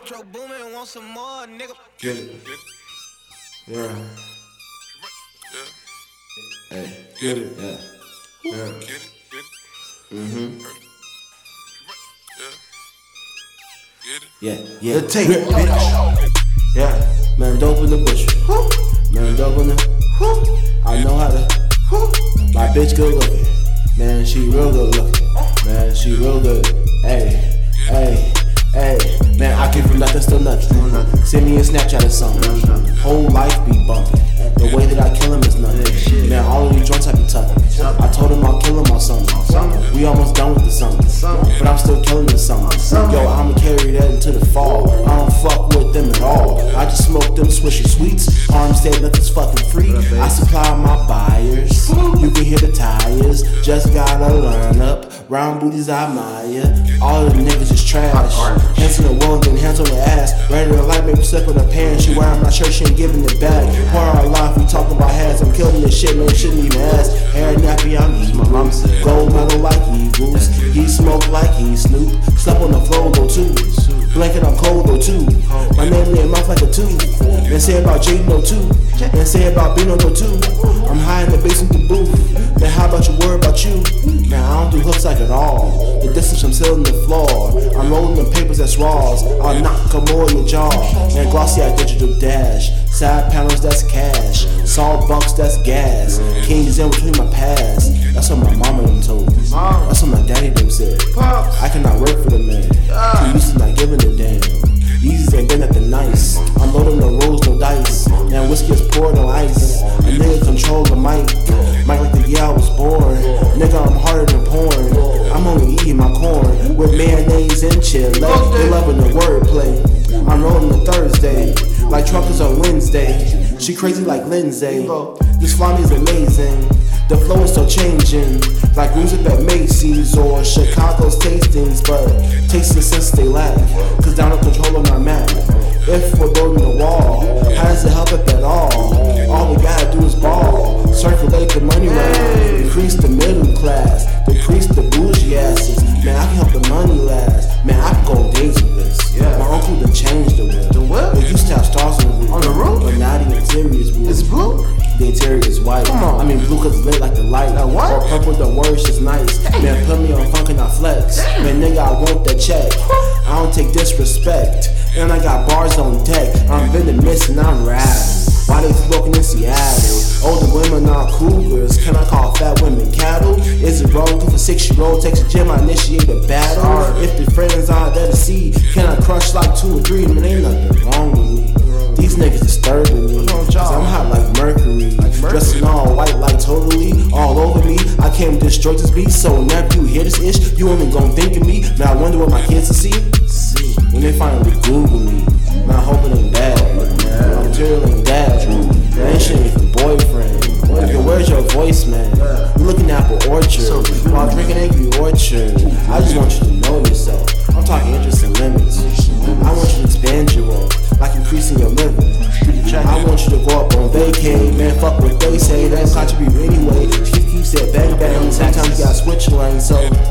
Metro Boomin, want some more, nigga. Get it. Yeah. Hey. Get it. Yeah. Yeah. Mm-hmm. Yeah, yeah. The tape, bitch. Yeah. Man, dope in the bush. Man, dope in the. I know how to. My bitch good looking. Man, she real good looking. Man, she real good. Hey, hey, hey. Man, I came from nothing, still nothing. Send me a Snapchat or something. Whole life be bumping. Something. But I'm still killing something. Yo, I'ma carry that into the fall. I don't fuck with them at all. I just smoke them Swisher Sweets. Arms say nothing's fucking free. I supply my buyers. You can hear the tires. Just gotta line up. Round booties I admire. All of the niggas is trash. Hands on the wall, then hands on the ass. Ready to light, maybe step on the pants. She wearing my shirt, she ain't giving it back. Pour our life, we talking about hats. I'm killing this shit, man. Shouldn't even ask. Hair nappy, I'm evil. My mom said. Gold medal smoke like he Snoop. Slept on the floor, though, too. Blanket, I'm cold, though, too. My name in mouth like a two. Then say about Jaden, though, too. Then say about Bino, though, too. I'm high in the basement, the booth. Then how about your word about you? Man, I don't do hooks like at all. The distance still in the floor. I'm rolling the papers that's raws. I'll knock a more in your jaw. Man, glossy I digital dash. Side panels that's cash. Salt bunks that's gas. Kings in between my past. That's poured, no ice. A nigga control the mic. Mic like the year I was born. Nigga, I'm harder than porn. I'm only eating my corn with mayonnaise and chili. They loving the wordplay. I'm rolling the Thursday. Like truckers on Wednesday. She crazy like Lindsay. This fly is amazing. The flow is still changing, like music at Macy's or Chicago's tastings, but tasting since they lack, cause down to control on our map. If we're building a wall, how does it help if circulate the money round, increase the middle class, decrease the bougie asses. Man, I can help the money last. Man, I can go dates with this. My uncle done changed the wheel. The what? They used to have stars on the roof. On the roof? But now the interior is blue. It's blue? The interior is white. Come on. I mean blue cause it's lit like the light. Like what? Or purple, the words just nice. Man, put me on funk and I flex. Man, nigga, I want that check. Can I crush like two or three? Man, ain't nothing wrong with me. These niggas disturbing me. Cause I'm hot like Mercury. Dressing all white like totally all over me. I came to destroy this beat, so whenever you hear this ish, you only gon' think of me. Now I wonder what my kids will see. See when they finally Google me. Man, I hope it ain't bad. My material ain't bad. go up on vacay. Man, fuck what they say, that's how you be anyway. She keeps that bang bang, sometimes you gotta switch lanes, so.